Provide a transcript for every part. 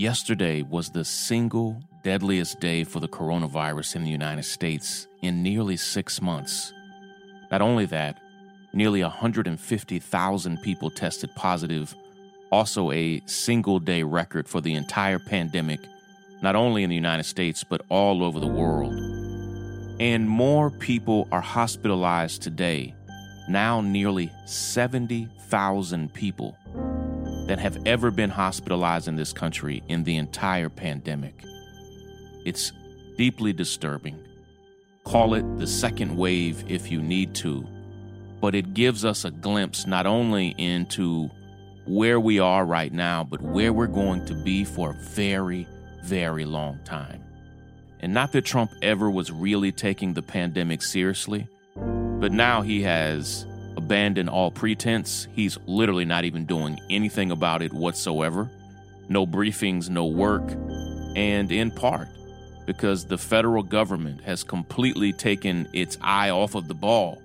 Yesterday was the single deadliest day for the coronavirus in the United States in nearly six months. Not only that, nearly 150,000 people tested positive, also a single day record for the entire pandemic, not only in the United States, but all over the world. And more people are hospitalized today, now nearly 70,000 people that have ever been hospitalized in this country in the entire pandemic. It's deeply disturbing. Call it the second wave if you need to, but it gives us a glimpse not only into where we are right now, but where we're going to be for a very, very long time. And not that Trump ever was really taking the pandemic seriously, but now he has abandoned all pretense. He's literally not even doing anything about it whatsoever. No briefings, no work. And in part because the federal government has completely taken its eye off of the ball.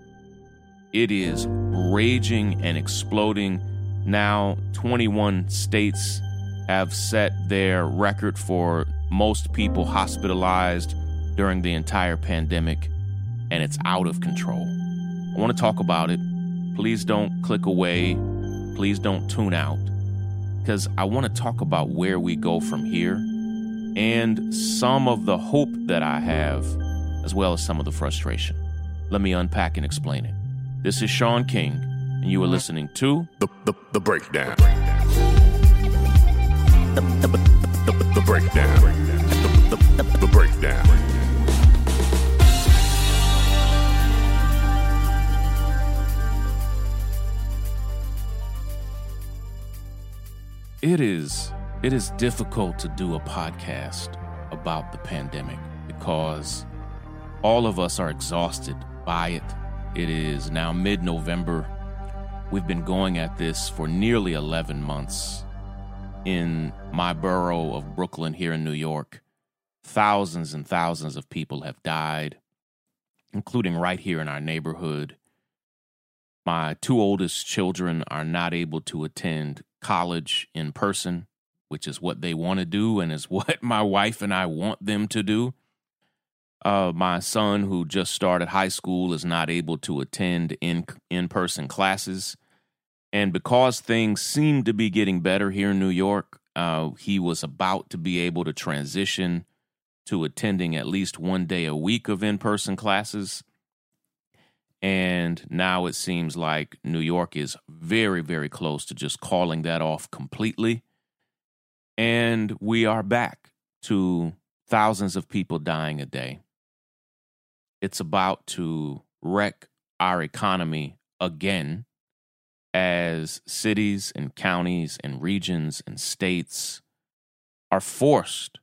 It is raging and exploding. Now, 21 states have set their record for most people hospitalized during the entire pandemic, and it's out of control. I want to talk about it. Please don't click away. Please don't tune out because I want to talk about where we go from here and some of the hope that I have, as well as some of the frustration. Let me unpack and explain it. This is Shaun King, and you are listening to The, the, the breakdown. The, the, the, the breakdown. The, the, the, the breakdown. It is it is difficult to do a podcast about the pandemic because all of us are exhausted by it. It is now mid-November. We've been going at this for nearly 11 months. In my borough of Brooklyn here in New York, thousands and thousands of people have died, including right here in our neighborhood. My two oldest children are not able to attend college in person, which is what they want to do and is what my wife and I want them to do. Uh, my son, who just started high school, is not able to attend in in person classes, and because things seem to be getting better here in New York, uh, he was about to be able to transition to attending at least one day a week of in person classes. And now it seems like New York is very, very close to just calling that off completely. And we are back to thousands of people dying a day. It's about to wreck our economy again as cities and counties and regions and states are forced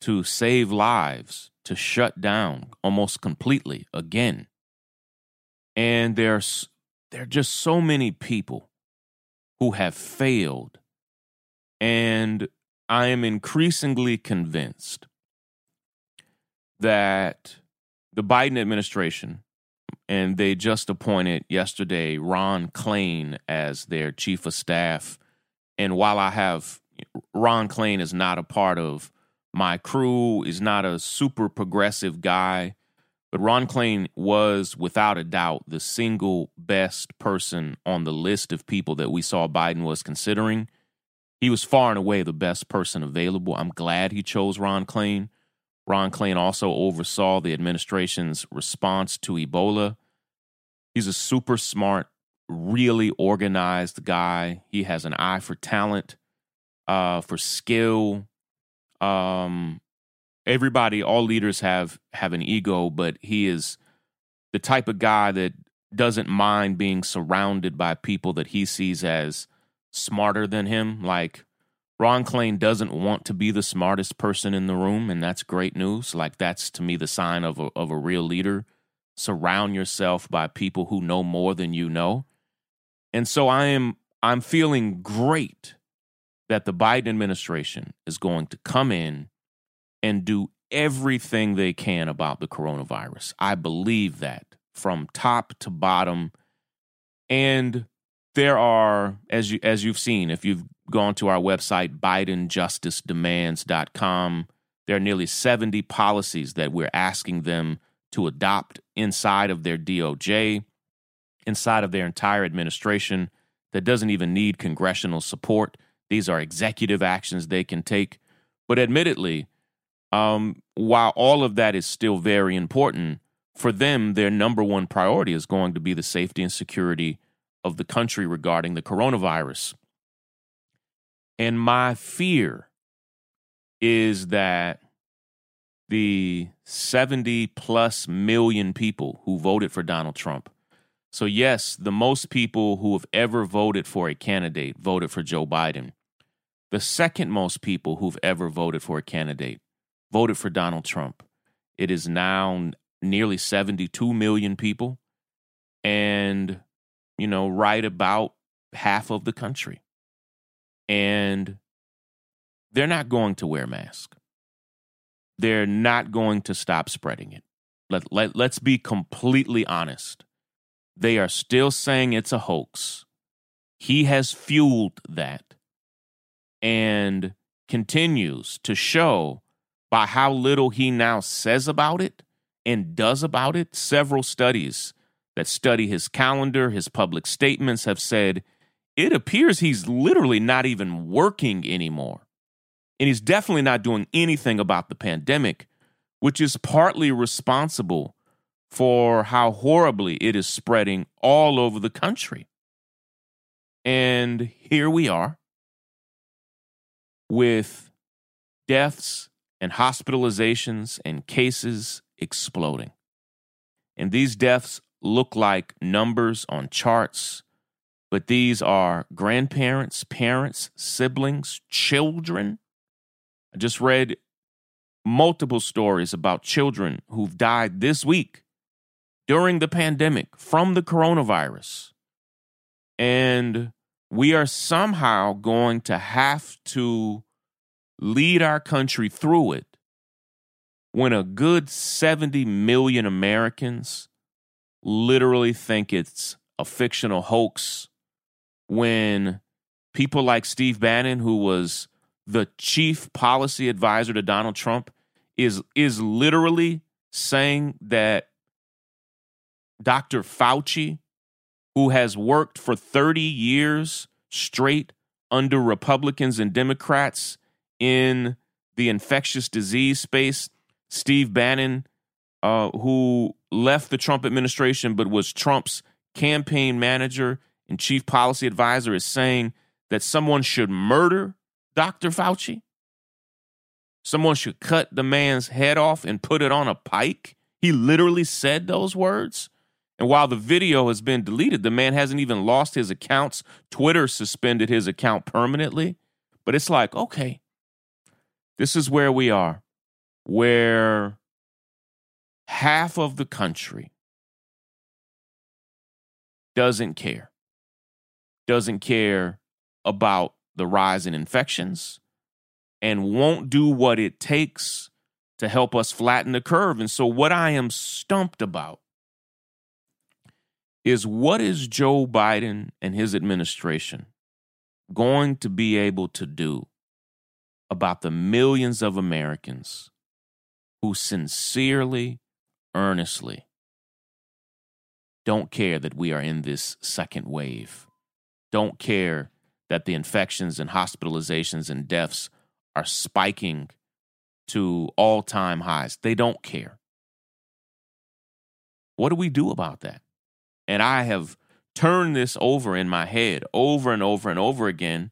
to save lives, to shut down almost completely again. And there's there are just so many people who have failed. And I am increasingly convinced that the Biden administration, and they just appointed yesterday Ron Klain as their chief of staff. And while I have Ron Klain is not a part of my crew, is not a super progressive guy, but Ron Klain was without a doubt the single best person on the list of people that we saw Biden was considering. He was far and away the best person available. I'm glad he chose Ron Klain. Ron Klain also oversaw the administration's response to Ebola. He's a super smart, really organized guy. He has an eye for talent, uh, for skill. Um, everybody, all leaders have have an ego, but he is the type of guy that doesn't mind being surrounded by people that he sees as smarter than him. Like Ron Klain doesn't want to be the smartest person in the room, and that's great news. Like that's to me the sign of a, of a real leader. Surround yourself by people who know more than you know. And so I am I'm feeling great that the Biden administration is going to come in and do everything they can about the coronavirus. I believe that from top to bottom. And there are as you as you've seen if you've gone to our website, BidenJusticeDemands.com, there are nearly 70 policies that we're asking them to adopt inside of their DOJ, inside of their entire administration that doesn't even need congressional support. These are executive actions they can take. But admittedly, um, while all of that is still very important, for them, their number one priority is going to be the safety and security of the country regarding the coronavirus. And my fear is that the 70 plus million people who voted for Donald Trump. So, yes, the most people who have ever voted for a candidate voted for Joe Biden. The second most people who've ever voted for a candidate voted for Donald Trump. It is now nearly 72 million people and, you know, right about half of the country. And they're not going to wear masks. They're not going to stop spreading it. Let, let, let's be completely honest. They are still saying it's a hoax. He has fueled that and continues to show by how little he now says about it and does about it. Several studies that study his calendar, his public statements have said it appears he's literally not even working anymore. And he's definitely not doing anything about the pandemic, which is partly responsible for how horribly it is spreading all over the country. And here we are with deaths and hospitalizations and cases exploding. And these deaths look like numbers on charts, but these are grandparents, parents, siblings, children. I just read multiple stories about children who've died this week during the pandemic from the coronavirus. And we are somehow going to have to lead our country through it when a good 70 million Americans literally think it's a fictional hoax, when people like Steve Bannon, who was the chief policy advisor to Donald Trump, is is literally saying that Dr. Fauci, who has worked for 30 years straight under Republicans and Democrats in the infectious disease space, Steve Bannon, uh, who left the Trump administration but was Trump's campaign manager and chief policy advisor, is saying that someone should murder Dr. Fauci. Someone should cut the man's head off and put it on a pike. He literally said those words. And while the video has been deleted, the man hasn't even lost his accounts. Twitter suspended his account permanently. But it's like, okay, this is where we are, where half of the country doesn't care, doesn't care about the rise in infections, and won't do what it takes to help us flatten the curve. And so, what I am stumped about is what is Joe Biden and his administration going to be able to do about the millions of Americans who sincerely, earnestly don't care that we are in this second wave, don't care that the infections and hospitalizations and deaths are spiking to all time highs. They don't care. What do we do about that? And I have turned this over in my head over and over and over again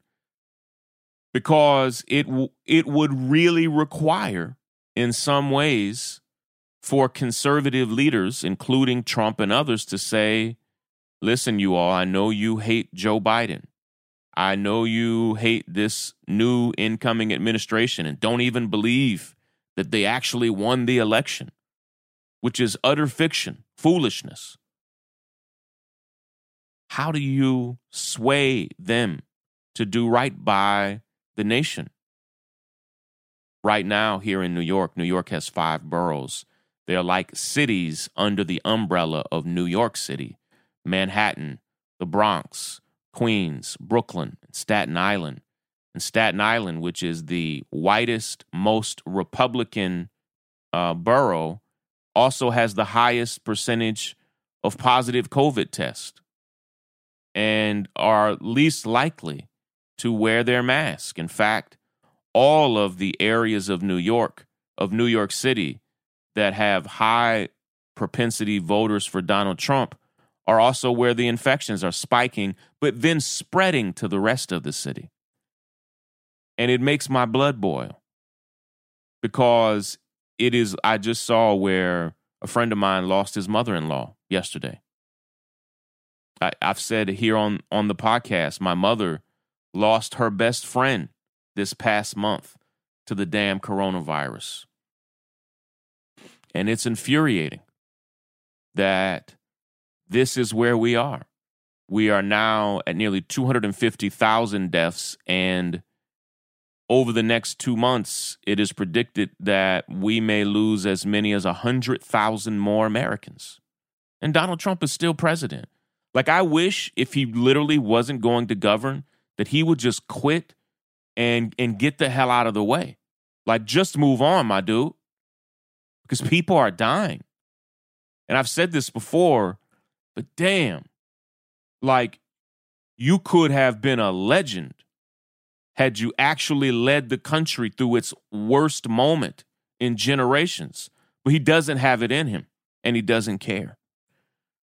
because it it would really require in some ways for conservative leaders including Trump and others to say listen you all I know you hate Joe Biden. I know you hate this new incoming administration and don't even believe that they actually won the election which is utter fiction foolishness. How do you sway them to do right by the nation? Right now, here in New York, New York has five boroughs. They are like cities under the umbrella of New York City Manhattan, the Bronx, Queens, Brooklyn, and Staten Island. And Staten Island, which is the whitest, most Republican uh, borough, also has the highest percentage of positive COVID tests and are least likely to wear their mask. In fact, all of the areas of New York, of New York City, that have high propensity voters for Donald Trump are also where the infections are spiking, but then spreading to the rest of the city. And it makes my blood boil because it is, I just saw where a friend of mine lost his mother in law yesterday. I, have said here on, on the podcast, my mother lost her best friend this past month to the damn coronavirus. And it's infuriating that this is where we are. We are now at nearly 250,000 deaths. And over the next two months, it is predicted that we may lose as many as 100,000 more Americans. And Donald Trump is still president. Like, I wish if he literally wasn't going to govern, that he would just quit and, and get the hell out of the way. Like, just move on, my dude. Because people are dying. And I've said this before but damn, like you could have been a legend had you actually led the country through its worst moment in generations. But he doesn't have it in him and he doesn't care.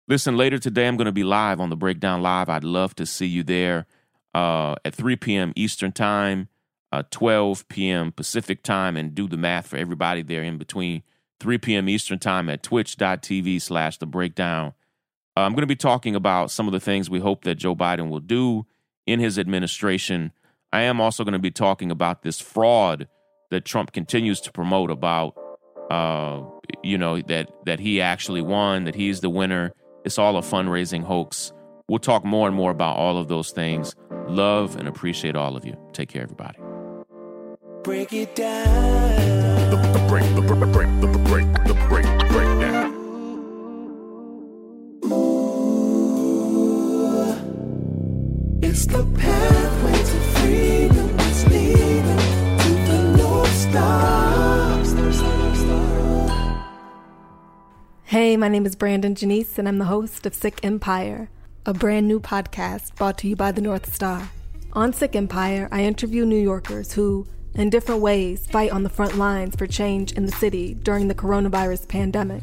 Listen, later today, I'm going to be live on the Breakdown Live. I'd love to see you there uh, at 3 p.m. Eastern Time, uh, 12 p.m. Pacific Time, and do the math for everybody there in between 3 p.m. Eastern Time at twitch.tv slash the breakdown. Uh, I'm going to be talking about some of the things we hope that Joe Biden will do in his administration. I am also going to be talking about this fraud that Trump continues to promote about, uh, you know, that that he actually won, that he's the winner. It's all a fundraising hoax. We'll talk more and more about all of those things. Love and appreciate all of you. Take care, everybody. Break it down. The, the break, the break, the break, the break, the break, the breakdown. It's the pathway to freedom. It's leading to the North Star. Hey, my name is Brandon Janice, and I'm the host of Sick Empire, a brand new podcast brought to you by the North Star. On Sick Empire, I interview New Yorkers who, in different ways, fight on the front lines for change in the city during the coronavirus pandemic.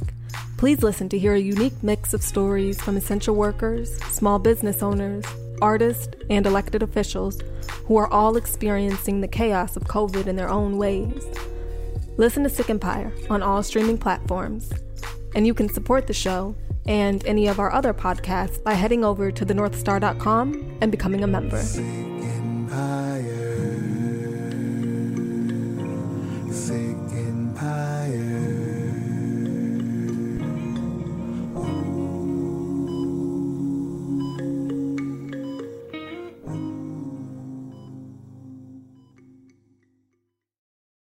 Please listen to hear a unique mix of stories from essential workers, small business owners, artists, and elected officials who are all experiencing the chaos of COVID in their own ways. Listen to Sick Empire on all streaming platforms. And you can support the show and any of our other podcasts by heading over to thenorthstar.com and becoming a member.